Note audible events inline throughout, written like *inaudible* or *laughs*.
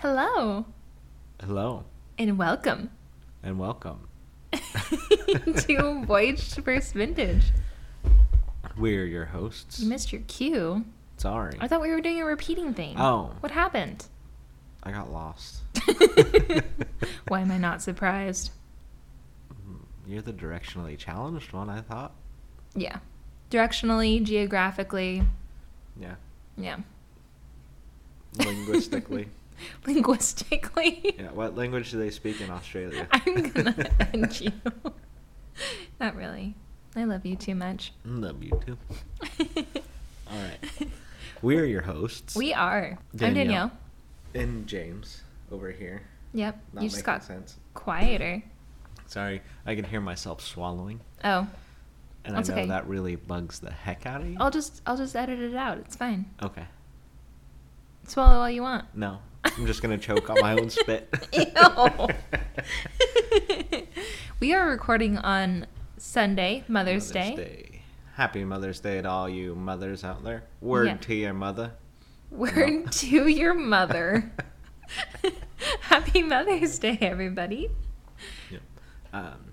Hello Hello and welcome and welcome. *laughs* to Voyage to First Vintage. We're your hosts. You missed your cue. Sorry. I thought we were doing a repeating thing. Oh. What happened? I got lost. *laughs* Why am I not surprised? Mm-hmm. You're the directionally challenged one, I thought. Yeah. Directionally, geographically, Yeah. yeah. Linguistically. *laughs* *laughs* Linguistically. yeah. What language do they speak in Australia? *laughs* I'm gonna end *laughs* you. Not really. I love you too much. Love you too. All right. We're your hosts. We are. I'm Danielle. Danielle. And James over here. Yep. Not you just got sense. quieter. Sorry, I can hear myself swallowing, Oh. and That's I know okay. that really bugs the heck out of you. I'll just I'll just edit it out. It's fine. Okay. Swallow all you want. No, I'm just gonna choke on my own *laughs* spit. Ew. *laughs* we are recording on Sunday, Mother's, Day. Happy Mother's Day to all you mothers out there. Word Yeah. to your mother. Word No. to your mother. *laughs* Happy Mother's Day, everybody. Yep. Um,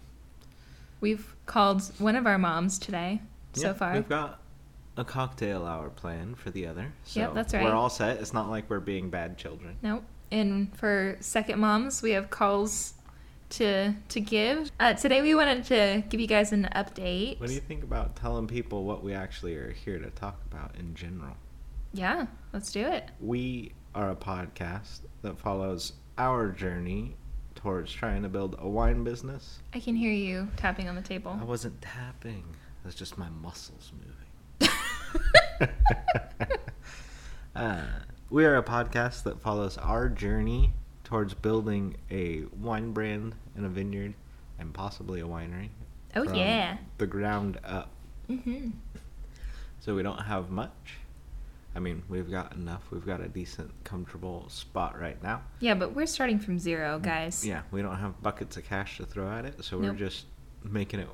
We've called one of our moms today so far. We've got a cocktail hour plan for the other. So Yep, that's right. We're all set. It's not like we're being bad children. Nope. And for second moms, we have calls to to give. Uh, today we wanted to give you guys an update. What do you think about telling people what we actually are here to talk about in general? Yeah, let's do it. We are a podcast that follows our journey towards trying to build a wine business. I can hear you tapping on the table. I wasn't tapping. That's just my muscles moving. *laughs* uh, we are a podcast that follows our journey towards building a wine brand and a vineyard and possibly a winery. Oh, from yeah. The ground up. hmm So we don't have much. I mean, we've got enough. We've got a decent, comfortable spot right now. Yeah, but we're starting from zero, guys. Yeah, we don't have buckets of cash to throw at it, so Nope. we're just making it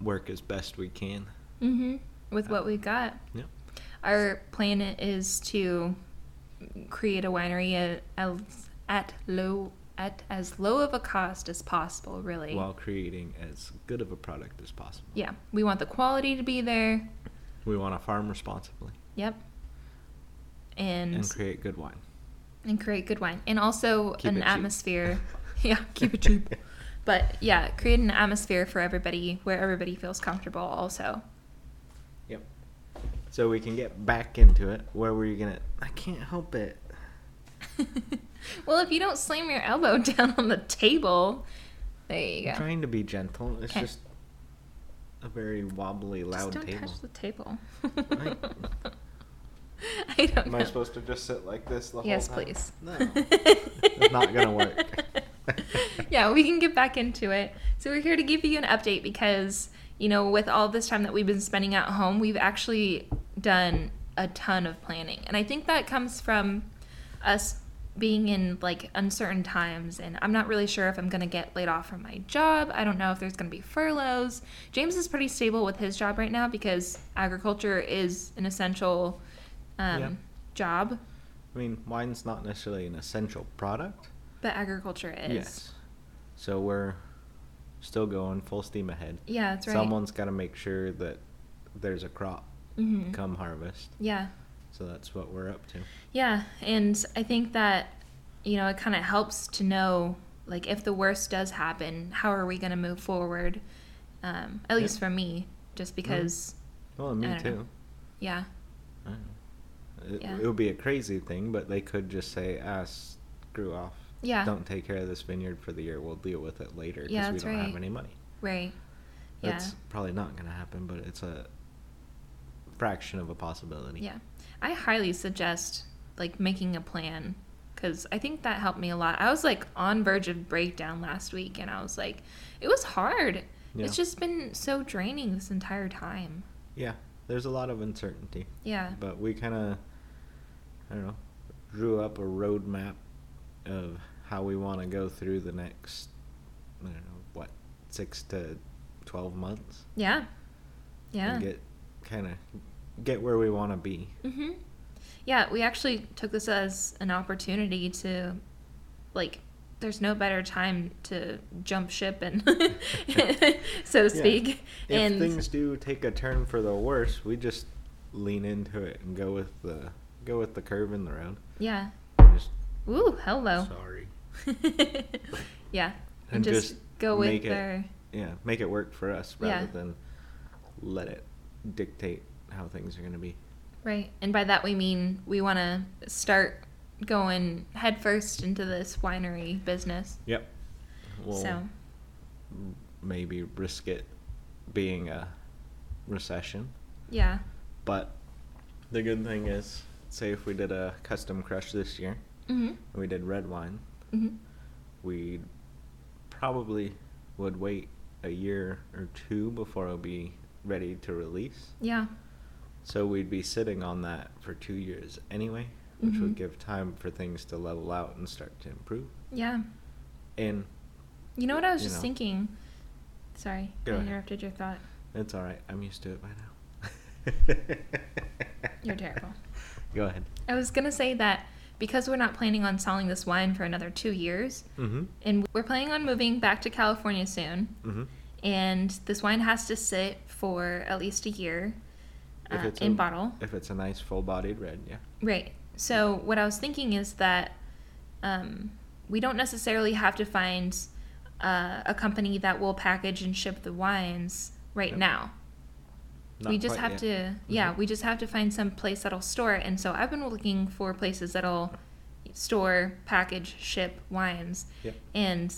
work as best we can. hmm With what we've got. Yep. Our plan is to create a winery at, at, at low at as low of a cost as possible, really. while creating as good of a product as possible. yeah, we want the quality to be there. We want to farm responsibly Yep. And and create good wine. and create good wine and also Keep an atmosphere. *laughs* *laughs* yeah, keep it cheap. But yeah, create an atmosphere for everybody where everybody feels comfortable also. Yep. So we can get back into it. Where were you gonna? I can't help it. *laughs* well, if you don't slam your elbow *laughs* down on the table, there you I'm go. trying to be gentle. It's Okay. just a very wobbly, Just loud don't table. touch the table. Right. *laughs* I don't Am know. I supposed to just sit like this the Yes, whole time? Yes, please. No, it's not gonna work. yeah, we can get back into it. So we're here to give you an update because, you know, with all this time that we've been spending at home, we've actually done a ton of planning. And I think that comes from us being in like uncertain times and I'm not really sure if I'm going to get laid off from my job. I don't know if there's going to be furloughs. James is pretty stable with his job right now because agriculture is an essential um, Yeah. job, I mean, wine's not necessarily an essential product. but agriculture is. Yes. So we're still going full steam ahead. Yeah, that's right. Someone's got to make sure that there's a crop Mhm. come harvest. Yeah. So that's what we're up to. Yeah, and I think that you know it kind of helps to know like if the worst does happen, how are we going to move forward? Um, at least Yeah. for me, just because Well, me don't know. too. yeah, I don't know. It, Yeah. it would be a crazy thing, but they could just say, "Ah, screw off. Yeah. Don't take care of this vineyard for the year. We'll deal with it later because Yeah, we don't right. have any money." right, That's yeah, probably not going to happen, but it's a fraction of a possibility. yeah. I highly suggest like making a plan because I think that helped me a lot. I was like on verge of breakdown last week, and I was like, it was hard. Yeah. It's just been so draining this entire time. Yeah, there's a lot of uncertainty. Yeah. But we kind of, I don't know, drew up a roadmap of how we want to go through the next, I don't know, what, six to 12 months? Yeah. Yeah. And get kind of get where we want to be. hmm Yeah, we actually took this as an opportunity to like there's no better time to jump ship and *laughs* *laughs* so to Yeah. speak. If and things do take a turn for the worse, we just lean into it and go with the go with the curve in the road. yeah. Just Ooh, hello. sorry. *laughs* yeah. And, And just, just go with it- their Yeah, make it work for us rather Yeah. than let it dictate how things are going to be. right. And by that we mean we want to start going headfirst into this winery business. Yep. We'll so, maybe risk it being a recession. yeah. But the good thing is, say if we did a custom crush this year, Mhm. and we did red wine, Mhm. we probably would wait a year or two before it'll be ready to release. Yeah. So we'd be sitting on that for two years anyway, which Mhm. would give time for things to level out and start to improve. Yeah. And You know what I was just know. thinking? Sorry, Go I ahead. interrupted your thought. it's all right. I'm used to it by now. *laughs* You're terrible. Go ahead. I was gonna say that because we're not planning on selling this wine for another two years, Mm-hmm. and we're planning on moving back to California soon, Mm-hmm. and this wine has to sit for at least a year uh, it's in a- bottle. If it's a nice full-bodied red, yeah. Right. So what I was thinking is that um, we don't necessarily have to find uh, a company that will package and ship the wines right now. we Not just quite have yet. to, yeah, Mhm. we just have to find some place that'll store it. And so I've been looking for places that'll store, package, ship wines, Yep. and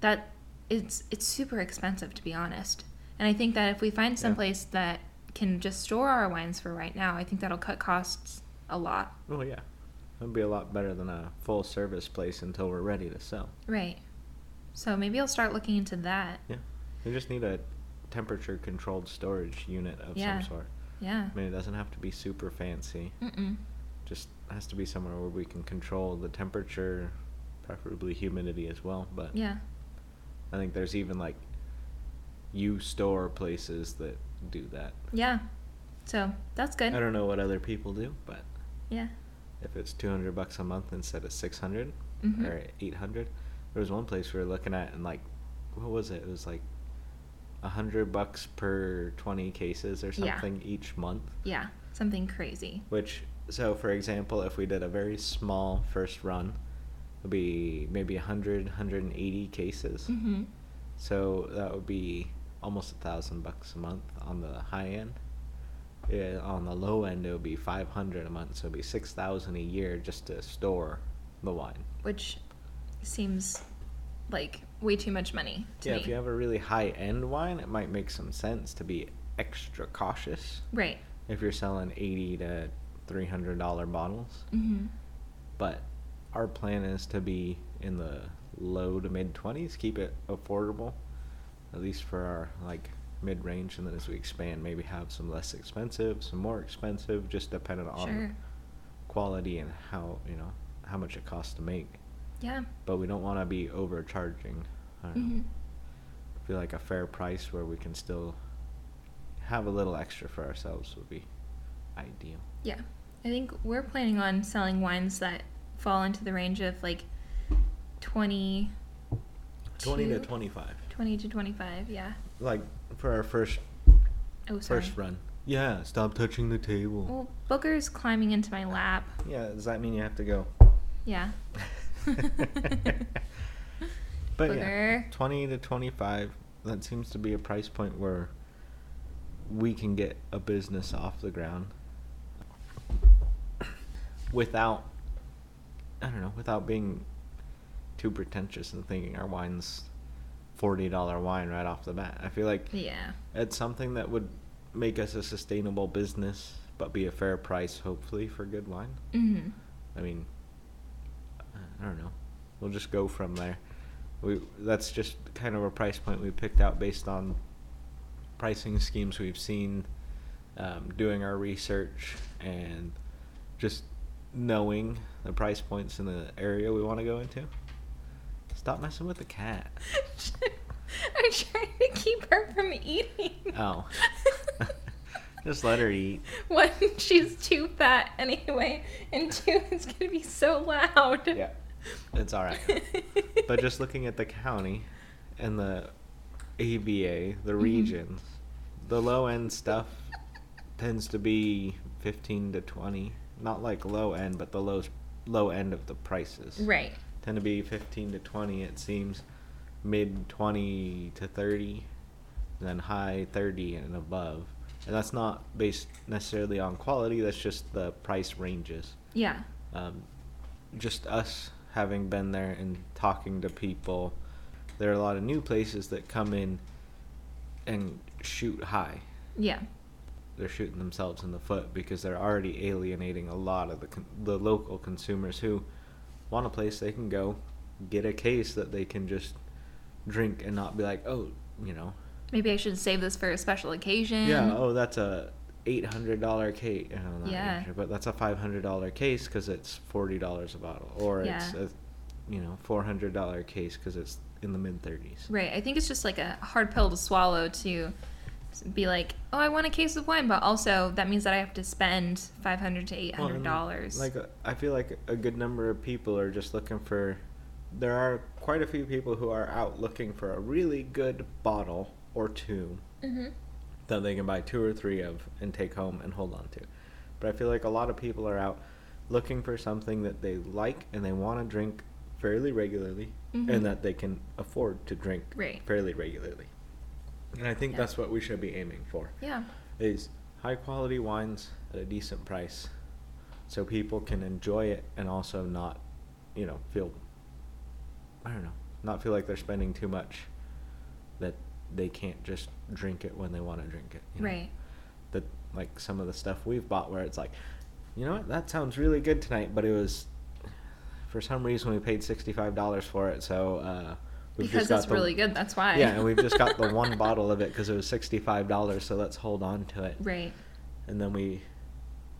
that it's it's super expensive to be honest. And I think that if we find some Yeah. place that can just store our wines for right now, I think that'll cut costs a lot. Oh yeah, it'll be a lot better than a full-service place until we're ready to sell. Right. So maybe I'll start looking into that. Yeah, we just need a temperature-controlled storage unit of Yeah. some sort. Yeah. I mean, it doesn't have to be super fancy. Mm-mm. Just has to be somewhere where we can control the temperature, preferably humidity as well. But Yeah. I think there's even like you store places that do that. Yeah. So that's good. I don't know what other people do, but Yeah. if it's 200 bucks a month instead of 600 Mhm. or 800 there was one place we were looking at and like what was it it was like a 100 bucks per 20 cases or Yeah. something each month Yeah. Something crazy. which so for example if we did a very small first run it would be maybe 100 180 cases Mm-hmm. so that would be almost a thousand bucks a month on the high end yeah, on the low end it would be 500 a month so it'd be 6000 a year just to store the wine Which seems like way too much money to yeah me. if you have a really high end wine it might make some sense to be extra cautious right. if you're selling 80 to 300 dollar bottles Mm-hmm. but our plan is to be in the low to mid 20s keep it affordable at least for our like mid range and then as we expand maybe have some less expensive some more expensive just depending on Sure. quality and how you know how much it costs to make Yeah. but we don't want to be overcharging I don't know. Mm-hmm. Feel like a fair price where we can still have a little extra for ourselves would be ideal Yeah. I think we're planning on selling wines that fall into the range of like 20 20 to 25 20 to 25, yeah. like for our first Oh, sorry. first run yeah stop touching the table Well, Booker's climbing into my lap. yeah does that mean you have to go Yeah. *laughs* but Booger. yeah 20 to 25 that seems to be a price point where we can get a business off the ground without i don't know without being too pretentious and thinking our wine's $40 wine right off the bat i feel like Yeah. it's something that would make us a sustainable business but be a fair price hopefully for good wine Mm-hmm. I mean, I don't know. We'll just go from there. We that's just kind of a price point we picked out based on pricing schemes we've seen, um, doing our research, and just knowing the price points in the area we want to go into. Stop messing with the cat. *laughs* I'm trying to keep her from eating. Oh. *laughs* Just let her eat. One, she's too fat anyway, and two, it's gonna be so loud. Yeah. It's all right. but just looking at the county and the AVA, the Mhm. regions, the low end stuff tends to be 15 to 20. Not like low end, but the low low end of the prices. right. Tend to be 15 to 20 it seems, mid 20 to 30, then high 30 and above. And that's not based necessarily on quality, that's just the price ranges Yeah. um, just us having been there and talking to people, there are a lot of new places that come in and shoot high. Yeah. They're shooting themselves in the foot because they're already alienating a lot of the con- the local consumers who want a place they can go, get a case that they can just drink and not be like, oh, you know, Maybe I should save this for a special occasion. yeah, oh, that's a eight hundred dollar case. Yeah. 800, but that's a five hundred dollar case because it's forty dollars a bottle, or it's a, you know, four hundred dollar case because it's in the mid thirties. Right. I think it's just like a hard pill to swallow to be like, oh, I want a case of wine, but also that means that I have to spend five hundred to eight hundred dollars. Like uh, I feel like a good number of people are just looking for. There are quite a few people who are out looking for a really good bottle or two hmm that they can buy two or three of and take home and hold on to. But I feel like a lot of people are out looking for something that they like and they want to drink fairly regularly Mhm. and that they can afford to drink Right. fairly regularly. And I think Yeah. that's what we should be aiming for. Yeah. Is high quality wines at a decent price so people can enjoy it and also not, you know, feel I don't know, not feel like they're spending too much that they can't just drink it when they want to drink it. you know? Right. That like some of the stuff we've bought where it's like, you know what, that sounds really good tonight, but it was for some reason we paid sixty five dollars for it, so uh, we've Because it's the- really good. That's why. Yeah, and we've just got the *laughs* one bottle of it because it was sixty five dollars, so let's hold on to it. Right. And then we,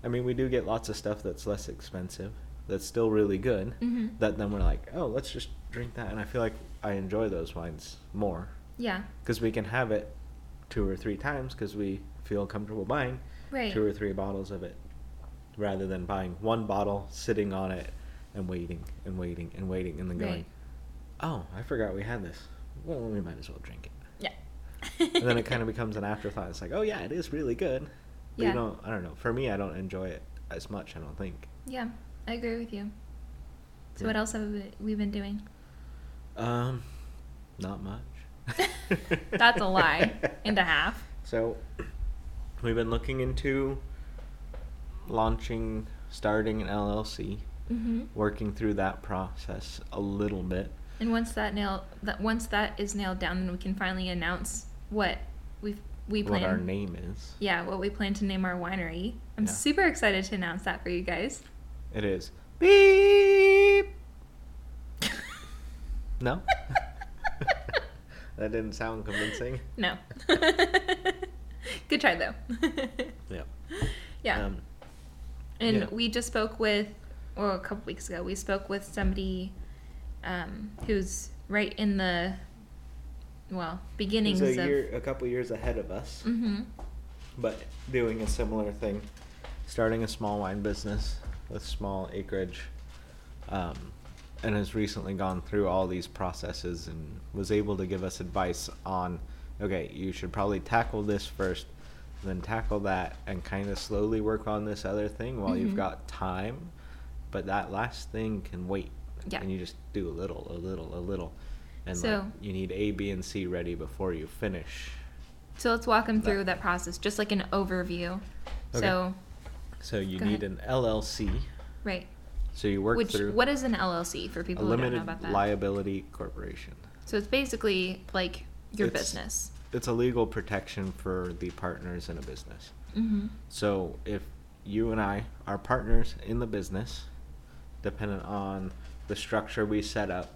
I mean, we do get lots of stuff that's less expensive, that's still really good. hmm That then we're like, oh, let's just drink that, and I feel like I enjoy those wines more Yeah. because we can have it two or three times because we feel comfortable buying Right. two or three bottles of it rather than buying one bottle sitting on it and waiting and waiting and waiting and then going Right. Oh i forgot we had this well we might as well drink it Yeah. and then it kind of *laughs* becomes an afterthought it's like oh yeah it is really good but Yeah. you don't i don't know for me i don't enjoy it as much i don't think Yeah, I agree with you. So Yeah. what else have we- been doing? um not much *laughs* That's a lie and a half. *laughs* So, we've been looking into launching, starting an LLC, hmm working through that process a little bit. And once that nail that once that is nailed down, then we can finally announce what we we plan. What our name is. Yeah, what we plan to name our winery. I'm Yeah. super excited to announce that for you guys. It is. Beep! No? *laughs* that didn't sound convincing. No. *laughs* Good try though. *laughs* Yeah. yeah. Um, And Yeah. we just spoke with, well, a couple weeks ago, we spoke with somebody um, who's right in the, well, beginnings he's a of. year, a couple years ahead of us, hmm but doing a similar thing, starting a small wine business with small acreage, um, and has recently gone through all these processes and was able to give us advice on, okay, you should probably tackle this first, then tackle that, and kind of slowly work on this other thing while you've Mhm. got time, but that last thing can wait. Yeah. And you just do a little, a little, a little. And So- like, you need A, B, and C ready before you finish. So let's walk them That- through that process, just like an overview. Okay. So, So you need ahead. an LLC. right. So you work Which through what is an LLC for people who don't know about that? liability corporation. So it's basically like your It's- business. It's a legal protection for the partners in a business. Mm-hmm. So if you and I are partners in the business, dependent on the structure we set up,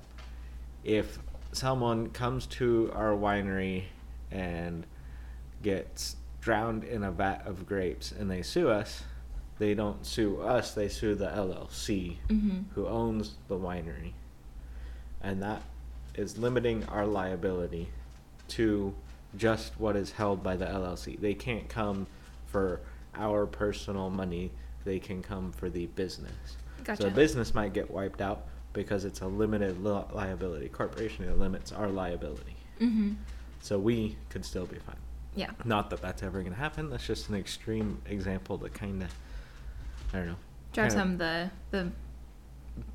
if someone comes to our winery and gets drowned in a vat of grapes and they sue us, they don't sue us, they sue the LLC Mm-hmm. who owns the winery. And that is limiting our liability to just what is held by the LLC. They can't come for our personal money, they can come for the business. So the business might get wiped out, because it's a limited li- liability corporation. It limits our liability, Mm-hmm. so we could still be fine. Yeah. Not that that's ever going to happen. That's just an extreme example to kind of, I don't know. Drives home the the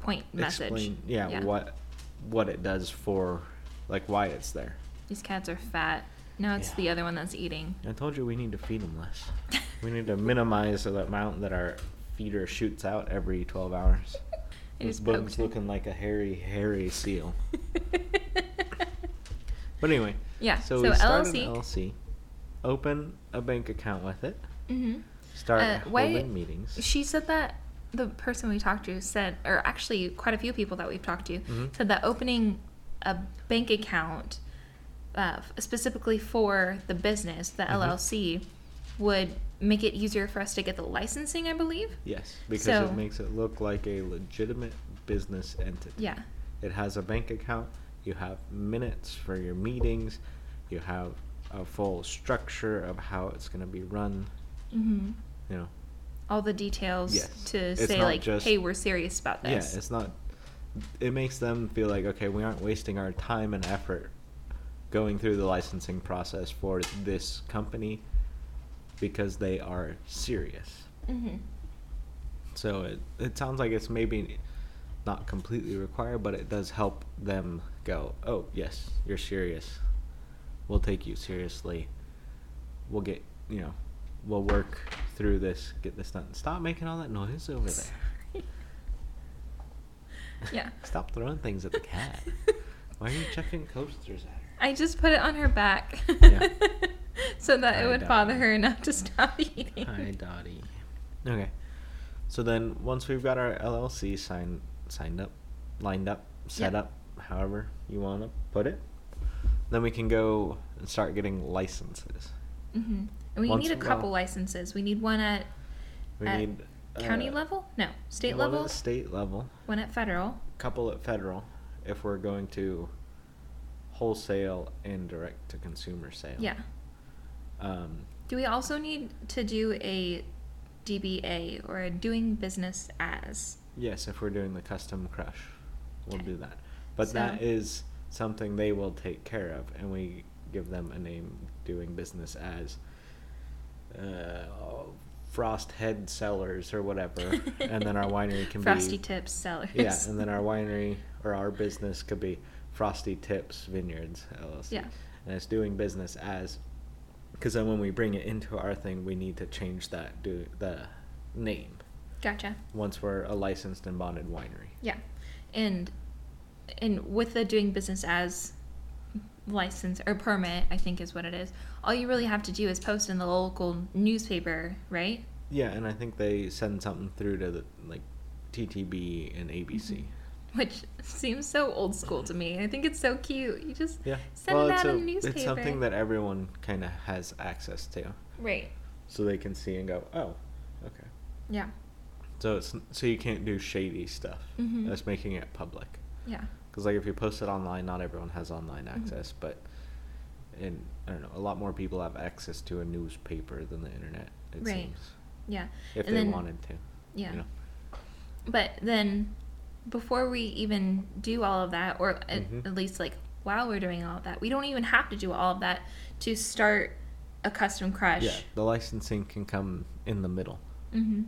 point message. explain, yeah, what what it does for, like, why it's there. These cats are fat. No, it's Yeah. the other one that's eating. I told you we need to feed them less. *laughs* we need to minimize the amount that our feeder shoots out every 12 hours. It This bug's looking like a hairy, hairy seal. *laughs* But anyway, Yeah, So, so we start LLC. an LLC, open a bank account with it, mm-hmm. start Uh, holding meetings. She said that the person we talked to said, or actually quite a few people that we've talked to, Mhm. said that opening a bank account uh, specifically for the business, the Mhm. LLC, would make it easier for us to get the licensing, I believe. Yes, because So- it makes it look like a legitimate business entity. Yeah. It has a bank account. You have minutes for your meetings. You have a full structure of how it's going to be run. Mm-hmm. You know, All the details Yes. to It's say, like, just- hey, we're serious about this." yeah, it's not. It makes them feel like okay, we aren't wasting our time and effort going through the licensing process for this company because they are serious. mm-hmm. So it it sounds like it's maybe not completely required, but it does help them go, "Oh, yes, you're serious. We'll take you seriously. We'll get, you know, we'll work through this, get this done. Stop making all that noise over there. *laughs* Yeah. Stop throwing things at the cat. *laughs* Why are you chucking coasters at her? I just put it on her back Yeah. *laughs* *laughs* so that Hi, it would Dottie. bother her enough to stop *laughs* eating. Hi, Dottie. Okay. So then, once we've got our LLC signed, signed up, lined up, set Yep. up, however you want to put it, then we can go and start getting licenses. hmm And we Once need a couple while- licenses. We need one at We At need county uh, level? No, state level. one at state level, One at federal. couple at federal, if we're going to wholesale and direct to consumer sale. Yeah. Um, Do we also need to do a DBA or a doing business as? Yes, if we're doing the custom crush, we'll Okay. do that. But So- that is something they will take care of, and we give them a name doing business as uh, Frost Head Cellars or whatever, and then our winery can Frosty be Frosty Tips Cellars. yeah, and then our winery or our business could be Frosty Tips Vineyards LLC. Yeah. and it's doing business as because then when we bring it into our thing, we need to change that do the name Gotcha. once we're a licensed and bonded winery. Yeah. And and with the doing business as license or permit, I think is what it is. All you really have to do is post in the local newspaper, right? Yeah, and I think they send something through to the like TTB and ABC. Mm-hmm. *laughs* Which seems so old school to me. I think it's so cute. You just Yeah, send well, it it's out a, in a newspaper. it's something that everyone kind of has access to, Right. so they can see and go, oh, okay. Yeah. So it's so you can't do shady stuff. Mhm. That's making it public. Yeah. Because like if you post it online, not everyone has online Mhm. access, but in I don't know, a lot more people have access to a newspaper than the internet. It Right. seems Yeah. if And they then- wanted to. Yeah. You know? But then, before we even do all of that, or at, Mhm. at least like while we're doing all of that, we don't even have to do all of that to start a custom crush. Yeah, the licensing can come in the middle. hmm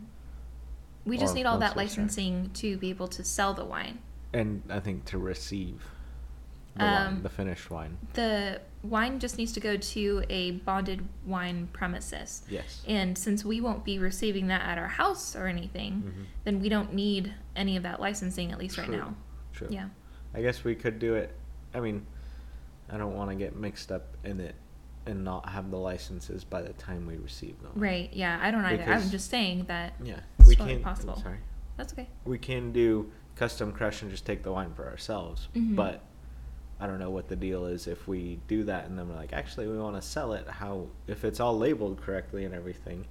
We just need all that we start. licensing to be able to sell the wine. And I think to receive the Um, wine, the finished wine. The wine just needs to go to a bonded wine premises. Yes. And since we won't be receiving that at our house or anything, Mhm. then we don't need any of that licensing, at least right now. True. Yeah. I guess we could do it. I mean, I don't want to get mixed up in it and not have the licenses by the time we receive them. Right. Yeah. I don't either. I'm just saying that Yeah. It's we totally can. possible. Sorry. that's okay. We can do custom crush and just take the wine for ourselves, Mhm. but I don't know what the deal is if we do that and then we're like, actually, we want to sell it. How if it's all labeled correctly and everything,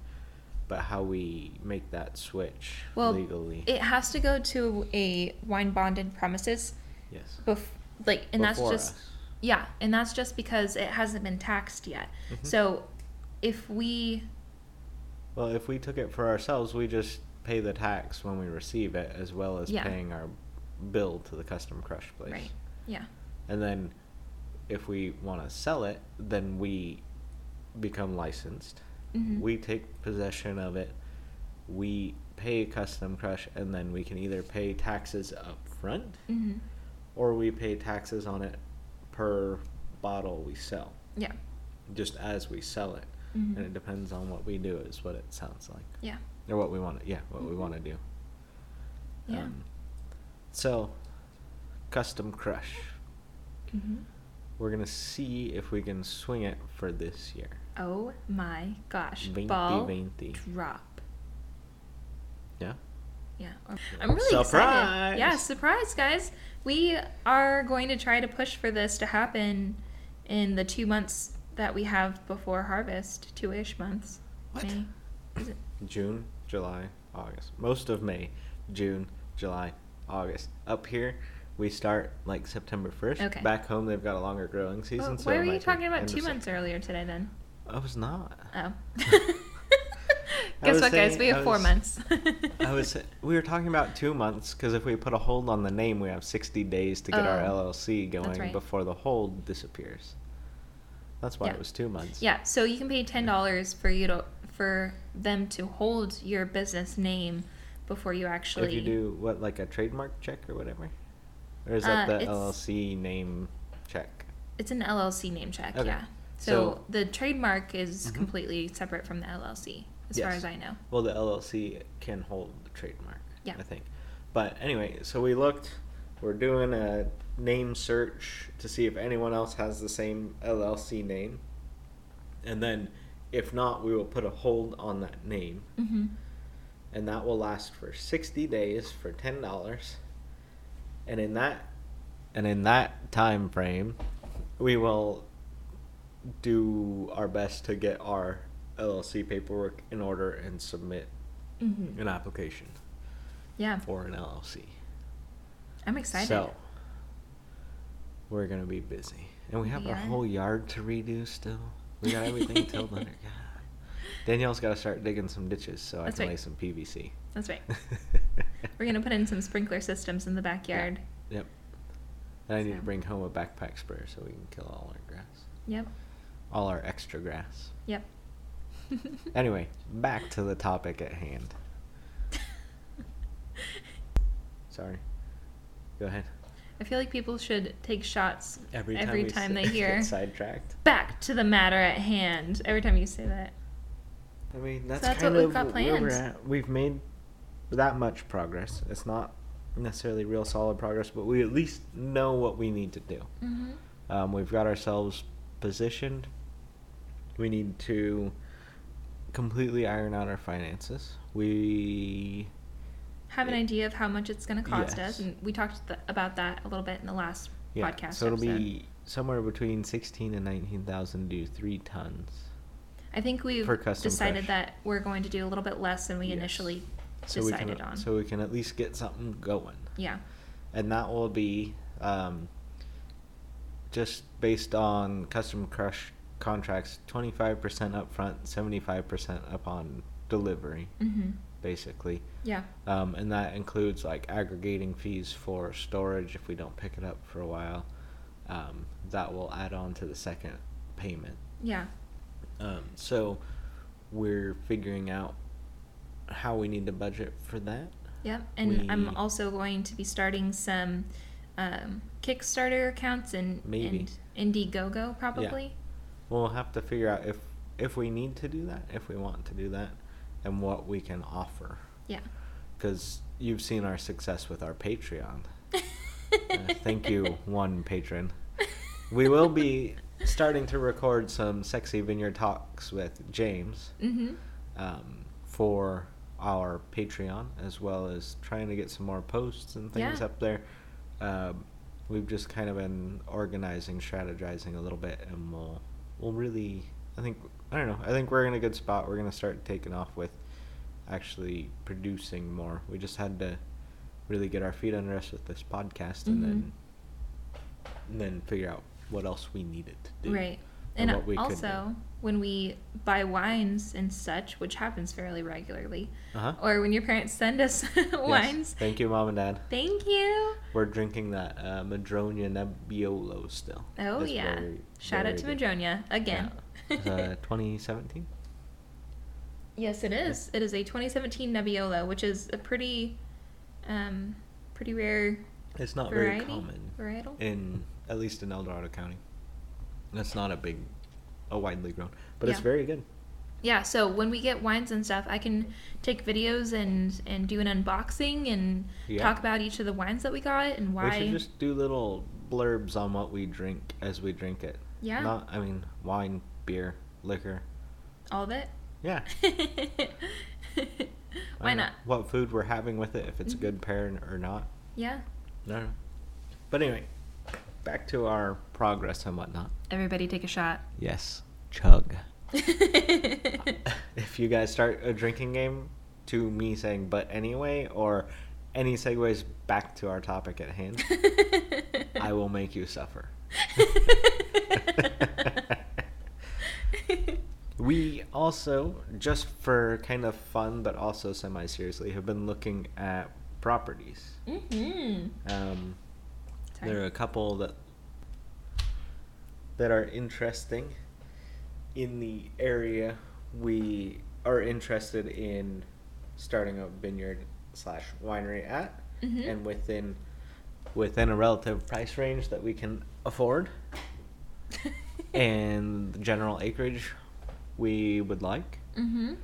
but how we make that switch Well, legally? it has to go to a wine bonded premises. yes. Bef- like, and that's Before just us. yeah, and that's just because it hasn't been taxed yet. Mhm. So, if we Well, if we took it for ourselves, we just pay the tax when we receive it, as well as Yeah. paying our bill to the custom crush place. Right. Yeah. And then if we want to sell it, then we become licensed. Mhm. We take possession of it. We pay custom crush and then we can either pay taxes up front Mhm. or we pay taxes on it per bottle we sell. Yeah. Just as we sell it. Mhm. And it depends on what we do is what it sounds like. Yeah. Or what we want to, yeah, what we Mhm. want to do. Yeah. Um, so, custom crush. Mhm. We're gonna see if we can swing it for this year. Oh my gosh. Veinti, Ball veinti. drop. Yeah. Yeah. I'm really Surprise! excited. Yeah, surprise, guys. We are going to try to push for this to happen in the two months that we have before harvest, two ish months. What? May. Is it? June, July, August. Most of May, June, July, August. Up here, we start like September first. Okay. Back home, they've got a longer growing oh, season. Well, so why were you talking about two months earlier today then? I was not. Oh. *laughs* *laughs* Guess what, guys? We have four months. *laughs* I was. We were talking about two months because if we put a hold on the name, we have sixty days to get our Oh, LLC going right. before the hold disappears. That's why Yeah. it was two months. Yeah, so you can pay ten dollars for you to for them to hold your business name before you actually. If you do what, like a trademark check or whatever, or is that Uh, the LLC name check? It's an LLC name check, Okay. yeah. So, So- the trademark is Mhm. completely separate from the LLC, as far as I know. Well, the LLC can hold the trademark. Yeah. I think. But anyway, so we looked. We're doing a name search to see if anyone else has the same LLC name, and then if not, we will put a hold on that name, Mm-hmm. and that will last for sixty days for ten dollars. And in that, and in that time frame, we will do our best to get our LLC paperwork in order and submit Mm-hmm. an application Yeah, for an LLC. I'm excited. So we're gonna be busy, and we have We our whole yard to redo still. We got everything *laughs* tilled under. God. Danielle's got to start digging some ditches so That's I can right. lay some PVC. That's right. *laughs* We're gonna put in some sprinkler systems in the backyard. Yep. And I need to bring home a backpack sprayer so we can kill all our grass, Yep. all our extra grass. Yep. *laughs* Anyway, back to the topic at hand. *laughs* Sorry. Go ahead. I feel like people should take shots Every every time, time, they *laughs* hear sidetracked. back to the matter at hand. Every time you say that. I mean, that's, that's kind what we've got planned. at. We've made that much progress. It's not necessarily real solid progress, but we at least know what we need to do. Mm-hmm. Um, we've got ourselves positioned. We need to completely iron out our finances. We Have an idea of how much it's gonna cost Yes. us, and we talked th- about that a little bit in the last yeah, podcast. so it'll episode. be somewhere between sixteen and nineteen thousand. Do three tons. I think we've decided that we're going to do a little bit less than we Yes. initially So we can on. so we can at least get something going. yeah. and that will be um, just based on custom crush contracts 25% upfront 75% upon delivery Mm-hmm. basically Yeah. um, and that includes like aggregating fees for storage if we don't pick it up for a while um, that will add on to the second payment Yeah. um, so we're figuring out how we need to budget for that Yep. And I'm also going to be starting some um, Kickstarter accounts and Maybe. and Indiegogo probably. We'll have to figure out if if we need to do that, if we want to do that, and what we can offer. Yeah. Because you've seen our success with our Patreon. *laughs* Uh, thank you, one patron. We will be starting to record some sexy vineyard talks with James Mm-hmm. um, for our Patreon, as well as trying to get some more posts and things Yeah. up there. Um, we've just kind of been organizing, strategizing a little bit, and we'll we'll really. I think I don't know. I think we're in a good spot. We're gonna start taking off with actually producing more. We just had to really get our feet under us with this podcast, and Mhm. then and then figure out what else we needed to do. Right. And what we could also, when we buy wines and such, which happens fairly regularly. Uh-huh. or when your parents send us *laughs* wines, Yes. Thank you, mom and dad. thank you. We're drinking that uh, Madroña Nebbiolo still. Oh yeah! very, Shout out to very good. Madroña again. Yeah. Uh, *laughs* 2017. yes, it is. It is a 2017 Nebbiolo, which is a pretty, um, pretty rare It's not variety. very common Varietal. in at least in El Dorado County. That's not a big, a widely grown, but it's very good. yeah so when we get wines and stuff i can take videos and and do an unboxing and Yeah. talk about each of the wines that we got and why. We should just do little blurbs on what we drink as we drink it. Yeah. Not, I mean, wine, beer, liquor. all of it Yeah. *laughs* why don't What food we're having with it, if it's Mhm. a good pair or not. yeah No. But anyway, back to our progress and whatnot. everybody take a shot Yes, chug. *laughs* if you guys start a drinking game to me saying but anyway or any segues back to our topic at hand, *laughs* I will make you suffer. *laughs* we also, just for kind of fun but also semi seriously, have been looking at properties. mm-hmm. Um, Sorry. there are a couple that that are interesting in the area we are interested in starting a vineyard slash winery at Mhm. and within within a relative price range that we can afford *laughs* and the general acreage we would like mm-hmm.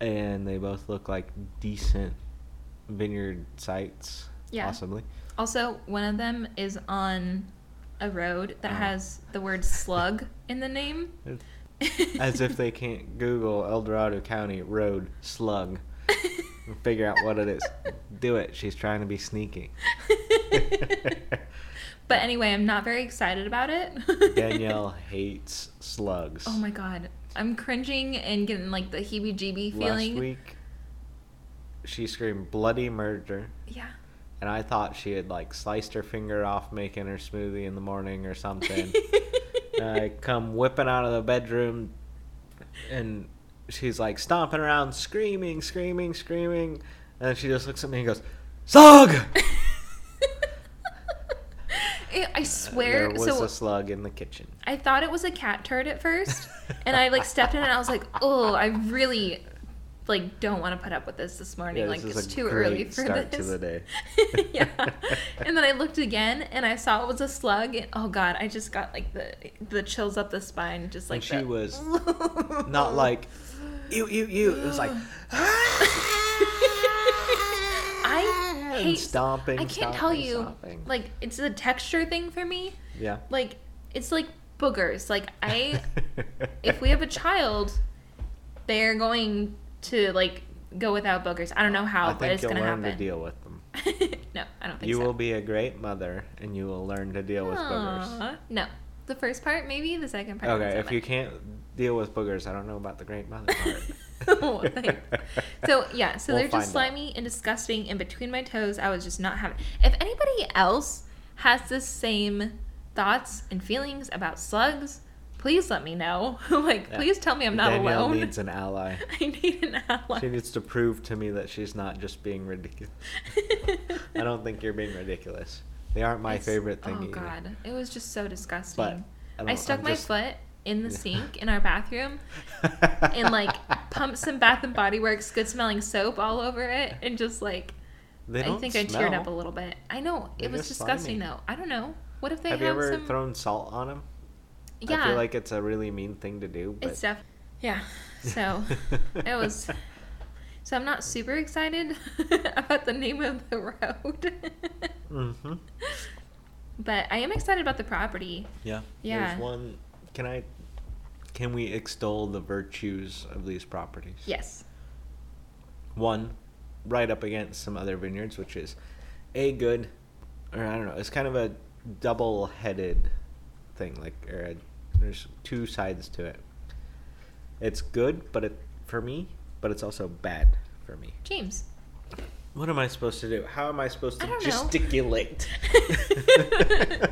and they both look like decent vineyard sites Yeah. possibly also one of them is on a road that Oh. has the word slug in the name *laughs* As if they can't Google El Dorado County road slug and figure out what it is. Do it. She's trying to be sneaky. *laughs* but anyway, I'm not very excited about it. *laughs* Danielle hates slugs. Oh my god. I'm cringing and getting like the heebie jeebie feeling. Last week, she screamed bloody murder, Yeah. And I thought she had like sliced her finger off making her smoothie in the morning or something. and I *laughs* come whipping out of the bedroom, and she's like stomping around, screaming, screaming, screaming. And then she just looks at me and goes, "Slug!" *laughs* I- I swear. there was so a slug in the kitchen. I thought it was a cat turd at first, and I like stepped in it and I was like, *laughs* oh, I really like don't want to put up with this this morning. Yeah, like this it's too early for start this. to the day. *laughs* yeah. *laughs* And then I looked again and I saw it was a slug. And, oh god, I just got like the the chills up the spine, just like and she the- was *laughs* not like, you you ew." It was like, I hate stomping. I can't stomping, tell you. stomping. Like it's a texture thing for me. yeah. Like it's like boogers. Like I if we have a child, they're going to like go without boogers. I don't know how, but it's gonna learn happen. to deal with them. *laughs* no, I don't think so. You so. will be a great mother, and you will learn to deal with boogers. No, the first part maybe. The second part. Okay, if you can't deal with boogers, I don't know about the great mother part. *laughs* Oh. *laughs* So yeah, so We'll they're just find out. slimy and disgusting, and between my toes, I was just not having. If anybody else has the same thoughts and feelings about slugs, please let me know. *laughs* like, Yeah. please tell me I'm not Danielle alone. needs an ally. *laughs* I need an ally. She needs to prove to me that she's not just being ridiculous. *laughs* I don't think you're being ridiculous. They aren't my It's- favorite thing Oh either. god, it was just so disgusting. But I I, stuck I'm my just- foot in the sink in our bathroom and like pumped some Bath and Body Works good smelling soap all over it and just like They I don't think I teared up a little bit. I know it They're was disgusting slimy. though. I don't know. What if they Have have, you ever some? thrown salt on them? Yeah, I feel like it's a really mean thing to do. But it's def. Yeah. So *laughs* it was. So I'm not super excited *laughs* about the name of the road, mm-hmm. *laughs* but I am excited about the property. Yeah. Yeah. There's one. Can I? Can we extol the virtues of these properties? Yes. One, right up against some other vineyards, which is a good, or I don't know. It's kind of a double-headed thing. Like, or a, there's two sides to it. It's good, but it for me, but it's also bad for me. James. What am I supposed to do? How am I supposed to I gesticulate? *laughs*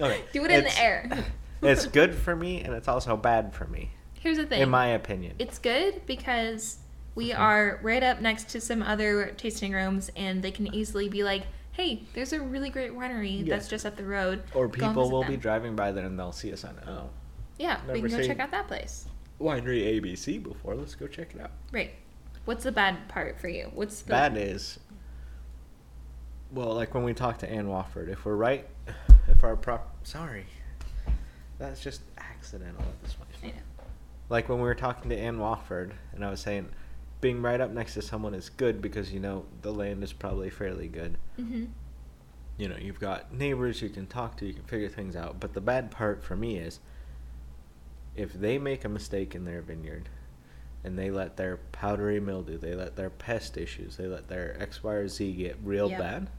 Okay. Do it in it's- the air. *laughs* it's good for me, and it's also bad for me, Here's the thing. in my opinion. It's good because we Mhm. are right up next to some other tasting rooms, and they can easily be like, "Hey, there's a really great winery Yeah. that's just up the road." or people will them." be driving by there and they'll see us on it. oh Yeah, we can go check out that place. winery ABC before. Let's go check it out. Right. What's the bad part for you? What's the Bad is, well, like when we talked to Ann Wofford, if we're right, if our prop, sorry, that's just accidental at this point. I know. Like when we were talking to Ann Wofford, and I was saying, being right up next to someone is good because you know the land is probably fairly good. Mm-hmm. You know, you've got neighbors you can talk to, you can figure things out. But the bad part for me is, if they make a mistake in their vineyard, and they let their powdery mildew, they let their pest issues, they let their X, Y, or Z get real Yep. bad,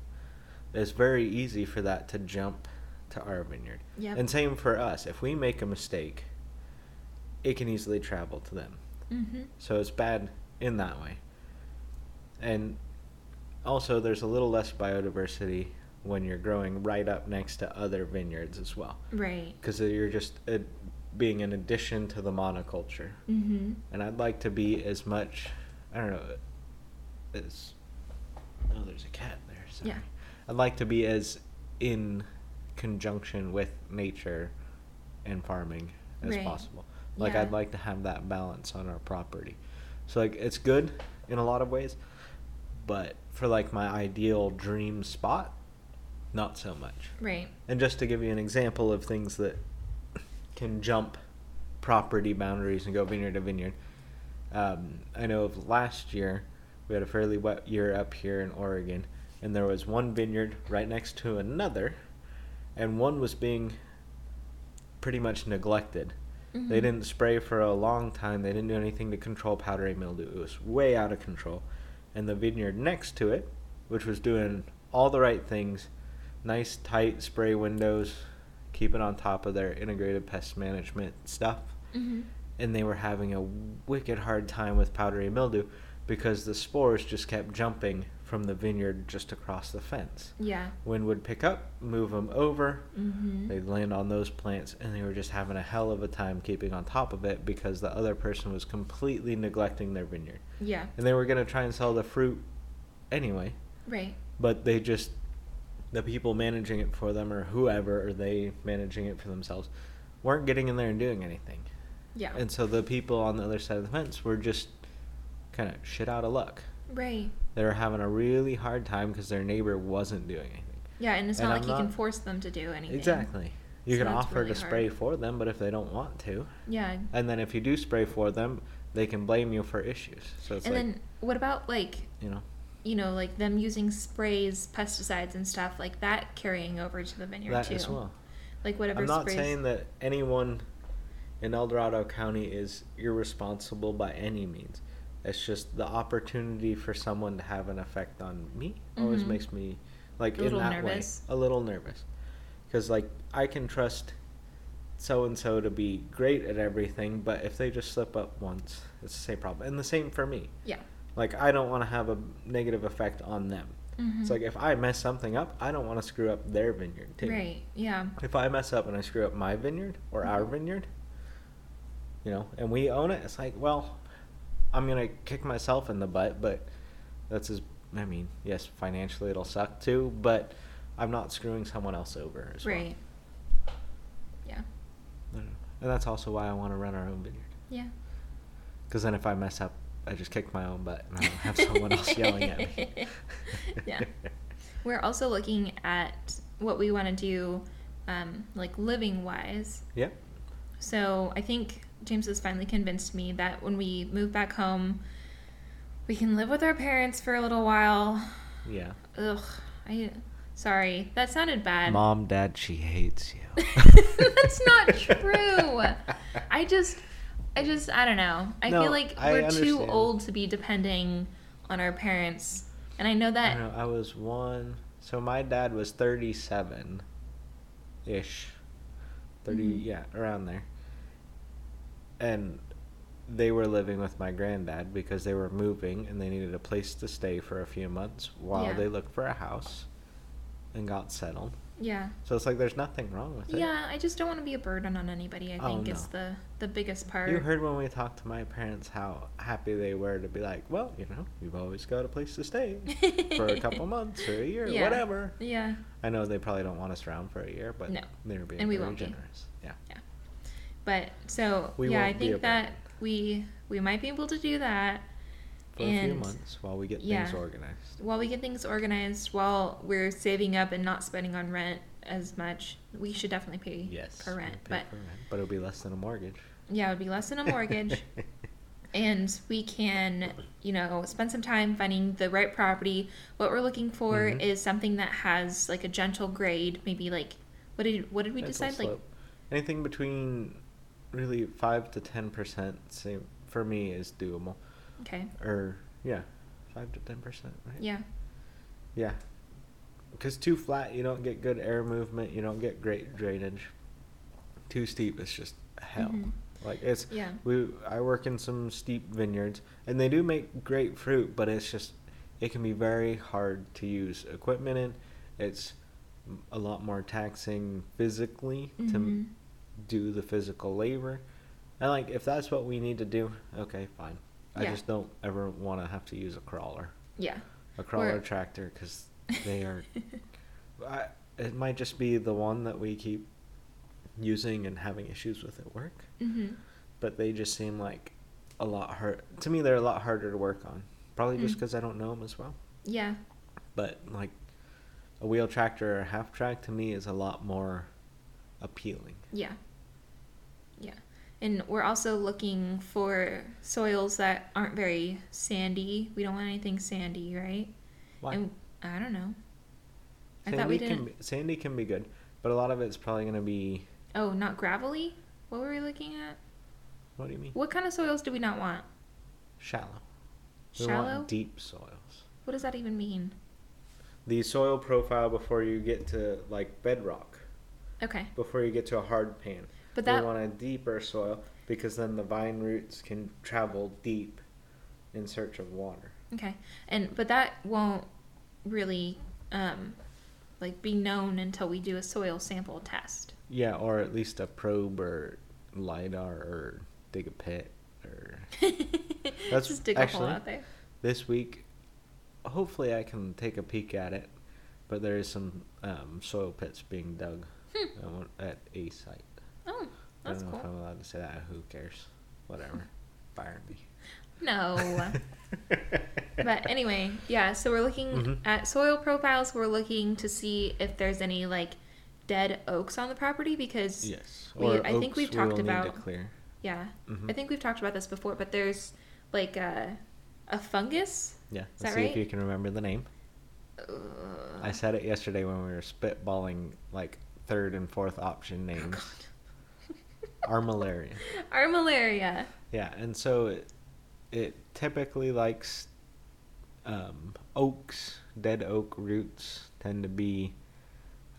it's very easy for that to jump to our vineyard. Yep. And same for us. If we make a mistake, it can easily travel to them. Mm-hmm. So it's bad in that way. And also, there's a little less biodiversity when you're growing right up next to other vineyards as well. Right. Because you're just uh, being an addition to the monoculture. Mm-hmm. And I'd like to be as much, I don't know, as. Oh, there's a cat there. Sorry. Yeah. I'd like to be as in conjunction with nature and farming as Right. possible. Like Yeah. I'd like to have that balance on our property. So like it's good in a lot of ways, but for like my ideal dream spot, not so much. Right. And just to give you an example of things that can jump property boundaries and go vineyard to vineyard, um, I know of last year we had a fairly wet year up here in Oregon, and there was one vineyard right next to another, and one was being pretty much neglected. Mhm. They didn't spray for a long time. They didn't do anything to control powdery mildew. It was way out of control. And the vineyard next to it, which was doing all the right things, nice tight spray windows, keeping on top of their integrated pest management stuff, Mm-hmm. and they were having a wicked hard time with powdery mildew because the spores just kept jumping from the vineyard just across the fence. Yeah. Wind would pick up, move them over, Mm-hmm. They'd land on those plants, and they were just having a hell of a time keeping on top of it because the other person was completely neglecting their vineyard. Yeah. And they were going to try and sell the fruit anyway, Right. but they just, the people managing it for them, or whoever, or they managing it for themselves, weren't getting in there and doing anything. Yeah. And so the people on the other side of the fence were just kind of shit out of luck. right. They were having a really hard time because their neighbor wasn't doing anything. Yeah, and it's And not I'm like you can force them to do anything. Exactly. You So can offer really to spray hard. for them, but if they don't want to, Yeah. and then if you do spray for them, they can blame you for issues. So it's and like, then what about like you know, you know like them using sprays, pesticides, and stuff like that carrying over to the vineyard that too? as well. Like whatever I'm not sprays. saying that anyone in El Dorado County is irresponsible by any means. It's just the opportunity for someone to have an effect on me always Mhm. makes me like in that nervous. way a little nervous because like I can trust so and so to be great at everything, but if they just slip up once, it's the same problem. And the same for me. Yeah. Like I don't want to have a negative effect on them. It's Mhm. like if I mess something up, I don't want to screw up their vineyard too. Right. Yeah. If I mess up and I screw up my vineyard or our Mhm. vineyard, you know, and we own it, it's like, well, I'm gonna kick myself in the butt, but that's as I mean, yes, financially it'll suck too, but I'm not screwing someone else over as well. Right. Yeah. Don't know. And that's also why I want to run our own vineyard. Yeah. Because then if I mess up, I just kick my own butt and I don't have someone else *laughs* yelling at me. *laughs* yeah. We're also looking at what we want to do, um, like living wise. Yep. So I think James has finally convinced me that when we move back home, we can live with our parents for a little while. Yeah. Ugh. I. Sorry, that sounded bad. Mom, Dad, she hates you. *laughs* That's not true. I *laughs* just, I just, I don't know. I No, feel like we're too old to be depending on our parents, and I know that. don't know, I was one. So my dad was 37 ish. 30, Mhm. yeah, around there. And they were living with my granddad because they were moving and they needed a place to stay for a few months while Yeah. they looked for a house and got settled. Yeah. So it's like there's nothing wrong with it. Yeah, I just don't want to be a burden on anybody. I Oh, think is no. the the biggest part. You heard when we talked to my parents how happy they were to be like, well, you know, you've always got a place to stay *laughs* for a couple months or a year, Yeah. whatever. Yeah. I know they probably don't want us around for a year, but No. they're being And we very won't generous. Yeah. But so We yeah, I think that we we might be able to do that For a few months while we get yeah. things organized. while we get things organized, while we're saving up and not spending on rent as much. We should definitely pay Yes. we'll rent, pay but for rent, but it'll be less than a mortgage. yeah, it would be less than a mortgage. *laughs* and we can, you know, spend some time finding the right property. What we're looking for Mhm. is something that has like a gentle grade, maybe like what did what did we Gentle decide? Like anything between really five to ten percent, say for me is doable. okay, Or yeah, five to ten percent, right? yeah, Yeah. Because too flat, you don't get good air movement. You don't get great drainage. Too steep, it's just hell. Mhm. Like it's Yeah. we. I work in some steep vineyards, and they do make great fruit, but it's just it can be very hard to use equipment in. It's a lot more taxing physically to Mhm. m- do the physical labor. And like if that's what we need to do, okay, fine. I Yeah. just don't ever want to have to use a crawler yeah. a crawler Or- tractor because *laughs* they are. I, it might just be the one that we keep using and having issues with at work, hmm but they just seem like a lot hard. To me, they're a lot harder to work on. Probably just Mm. because I don't know them as well. Yeah. But like a wheel tractor or a half track to me is a lot more appealing. Yeah. Yeah. And we're also looking for soils that aren't very sandy. We don't want anything sandy, right? Why? And I don't know. I sandy thought we can didn't. be, sandy can be good, but a lot of it's probably gonna be. Oh, not gravelly? What were we looking at? What do you mean? What kind of soils do we not want? Shallow. We Shallow? want deep soils. What does that even mean? the soil profile before you get to like bedrock, Okay. before you get to a hard pan. But that we want a deeper soil because then the vine roots can travel deep in search of water. okay. And but that won't really um like be known until we do a soil sample test. Yeah, or at least a probe or lidar or dig a pit or *laughs* That's Just dig a hole actually- out there. this week. Hopefully, I can take a peek at it, but there is some um, soil pits being dug Hmm. I at a site. Oh, I that's don't know cool. if I'm allowed to say that. Who cares? Whatever. *laughs* Fire me. No. *laughs* but anyway, yeah, so we're looking Mhm. at soil profiles. We're looking to see if there's any like dead oaks on the property because yes. we- Or I think we've talked about- clear. yeah, Mhm. I think we've talked about this before, but there's like a a fungus. Yeah. Is Let's see if you can remember the name. Uh, I said it yesterday when we were spitballing like third and fourth option oh names. God. *laughs* Armillaria. Armillaria. Yeah, and so it it typically likes um, oaks. Dead oak roots tend to be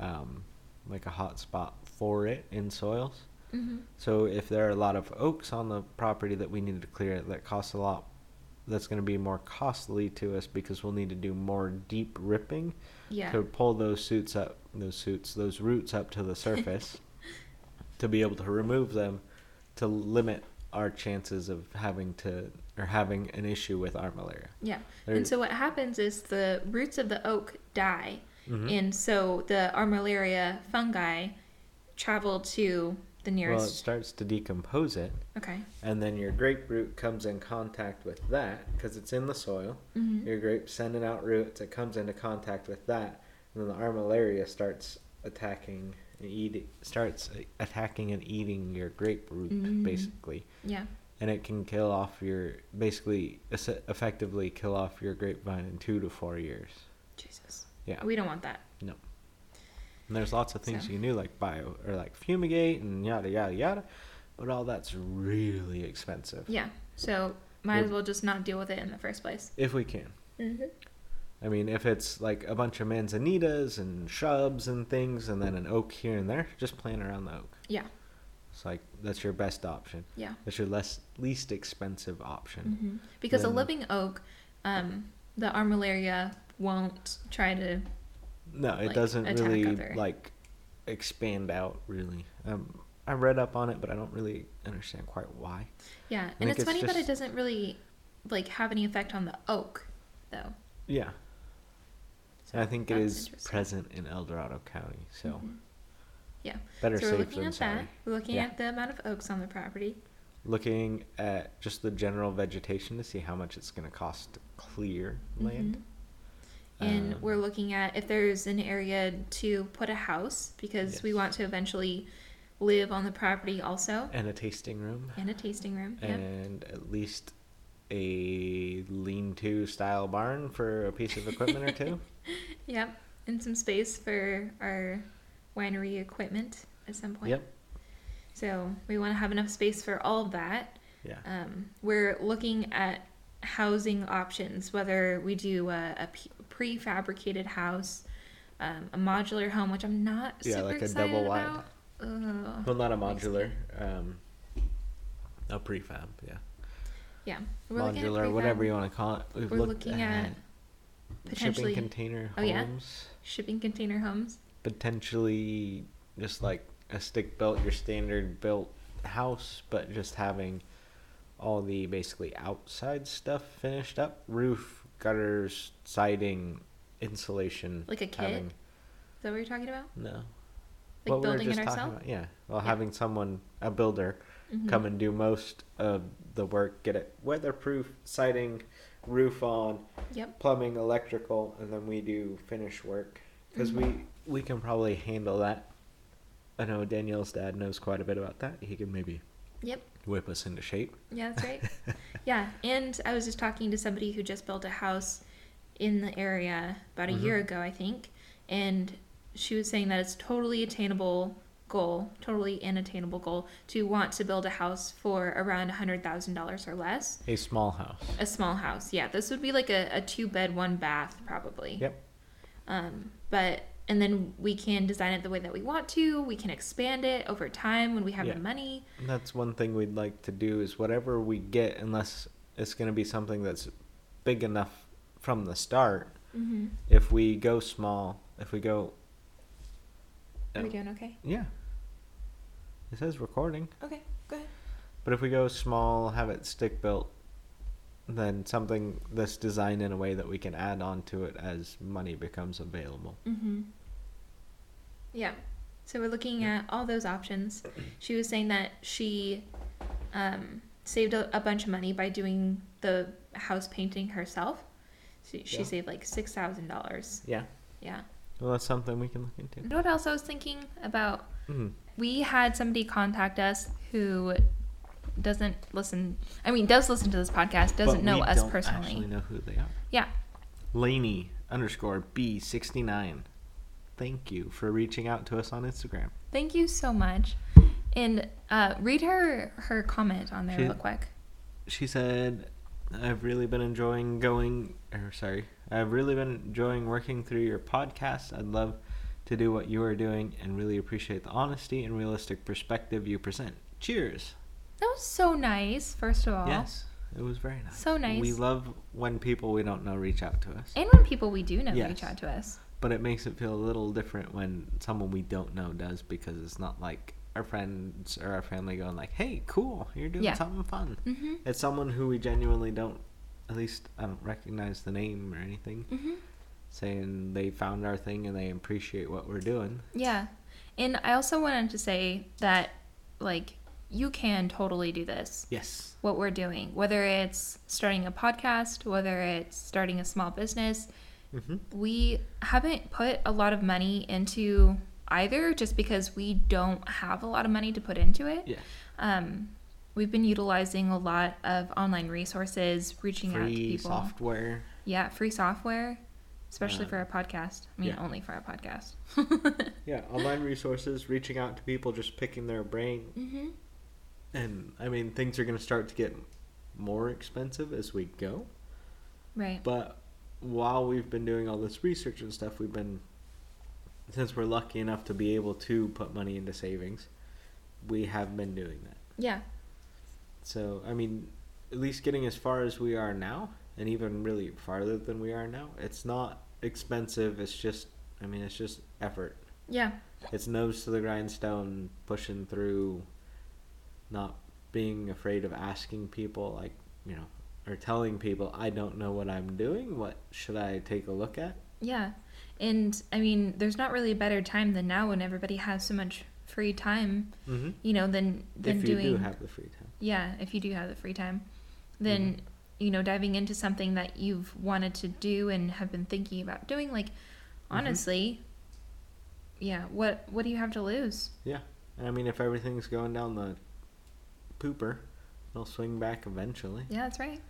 um, like a hot spot for it in soils. hmm So if there are a lot of oaks on the property that we need to clear, that costs a lot. That's going to be more costly to us because we'll need to do more deep ripping Yeah. to pull those suits up, those suits, those roots up to the *laughs* surface, to be able to remove them, to limit our chances of having to or having an issue with armillaria. Yeah. There- And so what happens is the roots of the oak die, Mhm. and so the armillaria fungi travel to the Well, it starts to decompose it, okay. and then your grape root comes in contact with that because it's in the soil. hmm Your grape sending out roots, it comes into contact with that, and then the armillaria starts attacking and eating, starts attacking and eating your grape root Mm. basically. Yeah. and it can kill off your basically effectively kill off your grapevine in two to four years. Jesus. Yeah, We don't want that. And there's lots of things So- you can do like bio or like fumigate and yada yada yada, but all that's really expensive. Yeah. So might as well just not deal with it in the first place. If we can. Mm-hmm. I mean, if it's like a bunch of manzanitas and shrubs and things, and then an oak here and there, just plant around the oak. Yeah. It's like that's your best option. Yeah. That's your less least expensive option. hmm Because a living oak, um, the armillaria won't try to No, it like, doesn't really other- like expand out really. Um, I read up on it, but I don't really understand quite why. Yeah, and it's, it's funny that it doesn't really like have any effect on the oak, though. Yeah, So and I think it is present in El Dorado County, so Mhm. Yeah. better so we're safe looking than at sorry. that. We're looking Yeah. at the amount of oaks on the property. Looking at just the general vegetation to see how much it's going to cost to clear land. And Um, we're looking at if there's an area to put a house because we want to eventually live on the property also, and a tasting room, and a tasting room. Yep. and at least a lean-to style barn for a piece of equipment or two. *laughs* Yep. And some space for our winery equipment at some point. Yep. So we want to have enough space for all of that. Yeah. Um, we're looking at housing options, whether we do a, a prefabricated house, um, a modular home, which I'm not Yeah, super like a excited double wide. Ugh. Well, not a modular, um, a prefab. Yeah. Yeah, we're modular, whatever you want to call it. We've We're looking at shipping potentially container Oh, yeah? homes, shipping container homes. potentially just like a stick built, your standard built house, but just having all the basically outside stuff finished up, roof, gutters, siding, insulation, Like a kit? having- Is that what you're talking about? no. Like What we building it just talking ourselves? Yeah. Well, Yeah. having someone, a builder, Mhm. come and do most of the work, get it weatherproof, siding, roof on, Yep. plumbing, electrical, and then we do finish work because Mhm. we we can probably handle that. I know Danielle's dad knows quite a bit about that. He can maybe Yep. Whip us into shape. Yeah, that's right. *laughs* yeah, and I was just talking to somebody who just built a house in the area about a Mhm. year ago, I think, and she was saying that it's totally attainable goal, totally an attainable goal to want to build a house for around a hundred thousand dollars or less. A small house. A small house, yeah. This would be like a, a two bed, one bath, probably. Yep. Um, but and then we can design it the way that we want to. We can expand it over time when we have Yeah. the money. And that's one thing we'd like to do is whatever we get, unless it's going to be something that's big enough from the start. Mm-hmm. If we go small, if we go, Are we Oh. doing okay? yeah, it says recording. Okay, go ahead. But if we go small, have it stick built, then something that's designed in a way that we can add on to it as money becomes available. Mm-hmm. Yeah. So we're looking at all those options. She was saying that she um, saved a, a bunch of money by doing the house painting herself. She, she Yeah. saved like six thousand dollars. Yeah. Yeah. Well, that's something we can look into. You know what else I was thinking about? Mm. We had somebody contact us who doesn't listen. I mean, does listen to this podcast, doesn't But know we us don't personally. Actually, know who they are. Yeah. Laney underscore B sixty nine. Thank you for reaching out to us on Instagram. Thank you so much. And uh, read her her comment on there She- real quick. She said, "I've really been enjoying going. Or sorry, I've really been enjoying working through your podcast. I'd love to do what you are doing, and really appreciate the honesty and realistic perspective you present. Cheers." That was so nice, first of all. Yes, it was very nice. So nice. We love when people we don't know reach out to us, And when people we do know Yes. reach out to us. But it makes it feel a little different when someone we don't know does because it's not like our friends or our family going like, "Hey, cool, you're doing Yeah. something fun." Mm-hmm. It's someone who we genuinely don't, at least I don't recognize the name or anything, Mm-hmm. saying they found our thing and they appreciate what we're doing. Yeah. And I also wanted to say that, like, you can totally do this, Yes. what we're doing, whether it's starting a podcast, whether it's starting a small business. Mm-hmm. We haven't put a lot of money into either just because we don't have a lot of money to put into it. Yeah. Um, we've been utilizing a lot of online resources, reaching out to people. software. Yeah, free software, especially for our podcast. I mean, yeah. only for our podcast. *laughs* Yeah, online resources, reaching out to people, just picking their brain. mm-hmm. And I mean, things are going to start to get more expensive as we go. Right. But while we've been doing all this research and stuff, we've been, since we're lucky enough to be able to put money into savings, we have been doing that. Yeah. So, I mean, at least getting as far as we are now, and even really farther than we are now, it's not expensive. It's just I mean, it's just effort. Yeah. It's nose to the grindstone, pushing through, not being afraid of asking people, like, you know, or telling people, I don't know what I'm doing. What should I take a look at? Yeah. And I mean, there's not really a better time than now when everybody has so much free time, Mm-hmm. you know, than than If you doing do have the free time. Yeah, if you do have the free time, then Mhm. you know diving into something that you've wanted to do and have been thinking about doing. Like, Mm-hmm. honestly, yeah. What what do you have to lose? Yeah. I mean, if everything's going down the pooper, it'll swing back eventually. Yeah, that's right.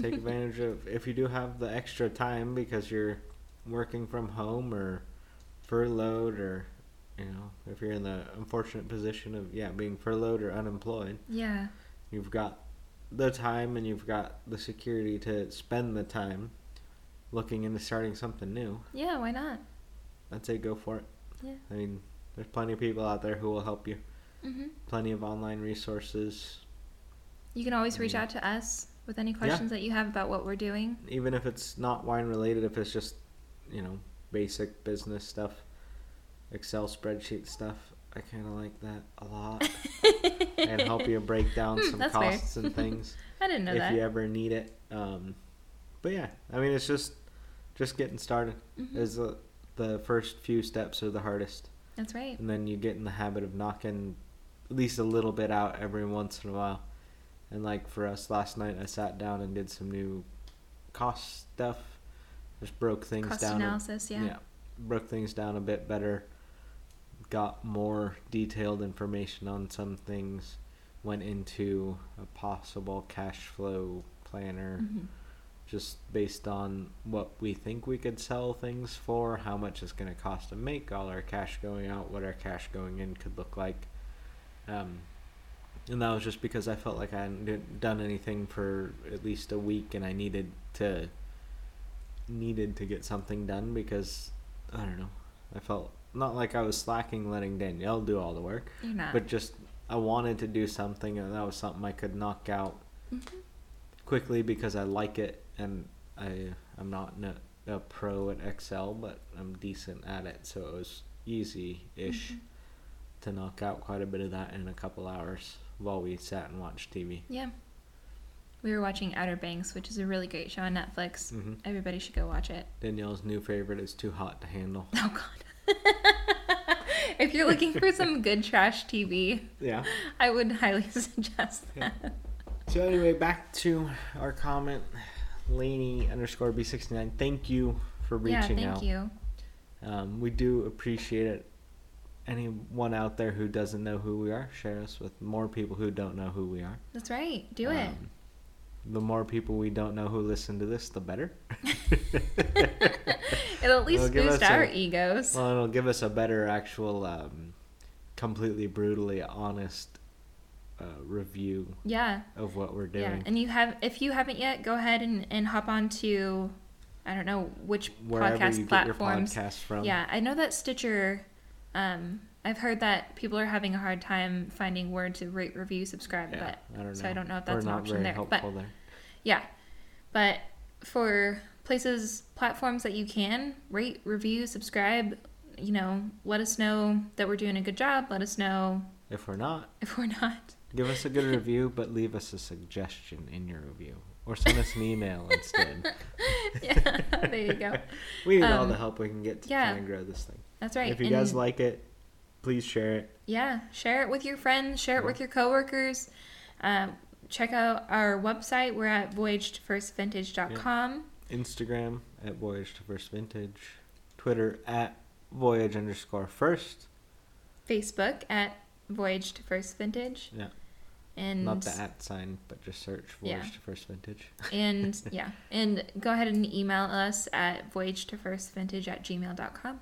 Take *laughs* advantage of if you do have the extra time because you're working from home or furloughed or you know if you're in the unfortunate position of yeah being furloughed or unemployed Yeah, you've got the time and you've got the security to spend the time looking into starting something new yeah. Why not? i'd say go for it Yeah. i mean there's plenty of people out there who will help you hmm plenty of online resources You can always reach out to us with any questions that you have about what we're doing. even if it's not wine related, if it's just, you know, basic business stuff, Excel spreadsheet stuff, I kind of like that a lot. *laughs* and help you break down Hmm, some fair. costs and things *laughs* I didn't know if that. you ever need it. Um, but yeah, I mean, it's just just getting started. Mhm. Is the the first few steps are the hardest, That's right. and then you get in the habit of knocking at least a little bit out every once in a while. And like for us last night, I sat down and did some new cost stuff. Just broke things Cost down. a- analysis. Yeah. broke things down a bit better. Got more detailed information on some things. Went into a possible cash flow planner Mhm. just based on what we think we could sell things for, how much it's going to cost to make all our cash going out, what our cash going in could look like. Um, and that was just because I felt like I hadn't done anything for at least a week, and I needed to needed to get something done because I don't know. I felt not like I was slacking, letting Danielle do all the work, but just I wanted to do something, and that was something I could knock out Mhm. quickly because I like it and I I'm not a, a pro at Excel, but I'm decent at it, so it was easy ish Mhm. to knock out quite a bit of that in a couple hours while we sat and watched TV. Yeah. We were watching Outer Banks, which is a really great show on Netflix. hmm Everybody should go watch it. Danielle's new favorite is Too Hot to Handle. *laughs* Oh God. *laughs* if you're looking for some good trash TV, Yeah. I would highly *laughs* suggest Yeah. So anyway, back to our comment. Laney underscore B sixty nine. Thank you for reaching Yeah, reaching thank out. you. Um, we do appreciate it. Anyone out there who doesn't know who we are, share us with more people who don't know who we are. That's right. Do it. Um, the more people we don't know who listen to this, the better. *laughs* It'll at least it'll boost our a- egos. well, it'll give us a better, actual, um, completely brutally honest uh, review yeah. of what we're doing Yeah. And you have if you haven't yet, go ahead and, and hop on to I don't know which Wherever podcast you get platforms. your podcast from. Yeah, I know that Stitcher um I've heard that people are having a hard time finding where to rate, review, subscribe, Yeah, but I don't know. so I don't know if that's an option very there. helpful But there. yeah. But for places, platforms that you can rate, review, subscribe, you know, let us know that we're doing a good job. Let us know If we're not, *laughs* if we're not. give us a good *laughs* review, but leave us a suggestion in your review. Or send us an email instead. *laughs* yeah, there you go. We need all Um, the help we can get to yeah. try and grow this thing. That's right. If you And- guys like it, please share it. Yeah, share it with your friends, share it Yeah. with your coworkers. Um, check out our website. We're at voyagefirstvintage.com. Instagram at Voyage to First Vintage. Twitter at Voyage underscore first. Facebook at Voyage to First Vintage. Yeah. And Not the at sign, but just search Voyage Yeah. to First Vintage. and *laughs* yeah, and go ahead and email us at voyage to first vintage at gmail.com.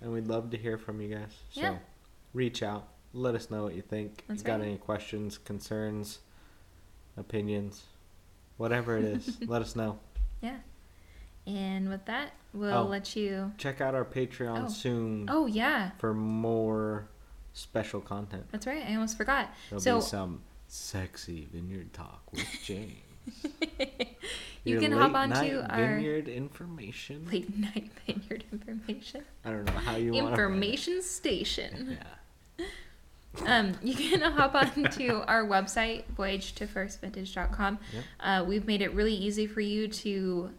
And we'd love to hear from you guys. So Yeah. reach out. Let us know what you think. That's you got any questions, concerns, opinions, whatever it is, *laughs* let us know. Yeah. And with that, we'll Oh. let you. Check out our Patreon Oh. soon Oh, yeah, for more special content. that's right. I almost forgot. There'll So- be some sexy vineyard talk with James. *laughs* You Your can hop onto our vineyard information. *laughs* late night vineyard information. I don't know how you Information station. *laughs* Yeah. Um, you can hop onto our website, voyagetofirstvintage.com. Yep. Uh, we've made it really easy for you to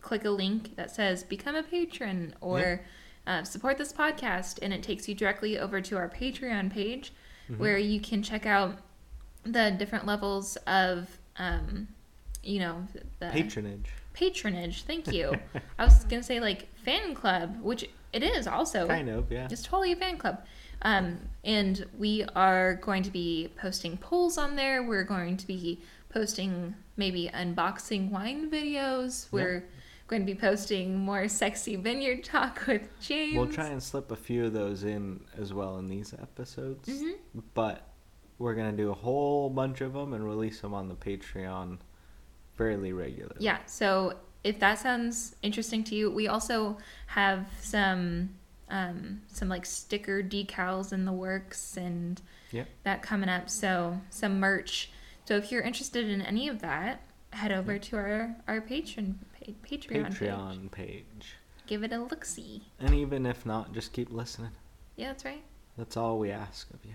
click a link that says become a patron or uh, support this podcast, and it takes you directly over to our Patreon page Mhm. where you can check out the different levels of, um, you know, the Patronage. patronage. Thank you. *laughs* I was gonna say like fan club, which it is also. Kind of, yeah. It's totally a fan club. Um, and we are going to be posting polls on there. We're going to be posting maybe unboxing wine videos. We're going to be posting more sexy vineyard talk with James. We'll try and slip a few of those in as well in these episodes. Mhm. But we're going to do a whole bunch of them and release them on the Patreon fairly regularly. Yeah, so if that sounds interesting to you, we also have some um, some like sticker decals in the works and Yep. that coming up. So some merch. So if you're interested in any of that, head over to our our Patreon, page. Patreon page. Give it a look see. And even if not, just keep listening. Yeah, that's right. That's all we ask of you.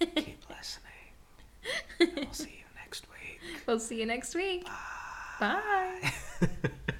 *laughs* keep listening. We'll see you. We'll see you next week. Bye. Bye. *laughs*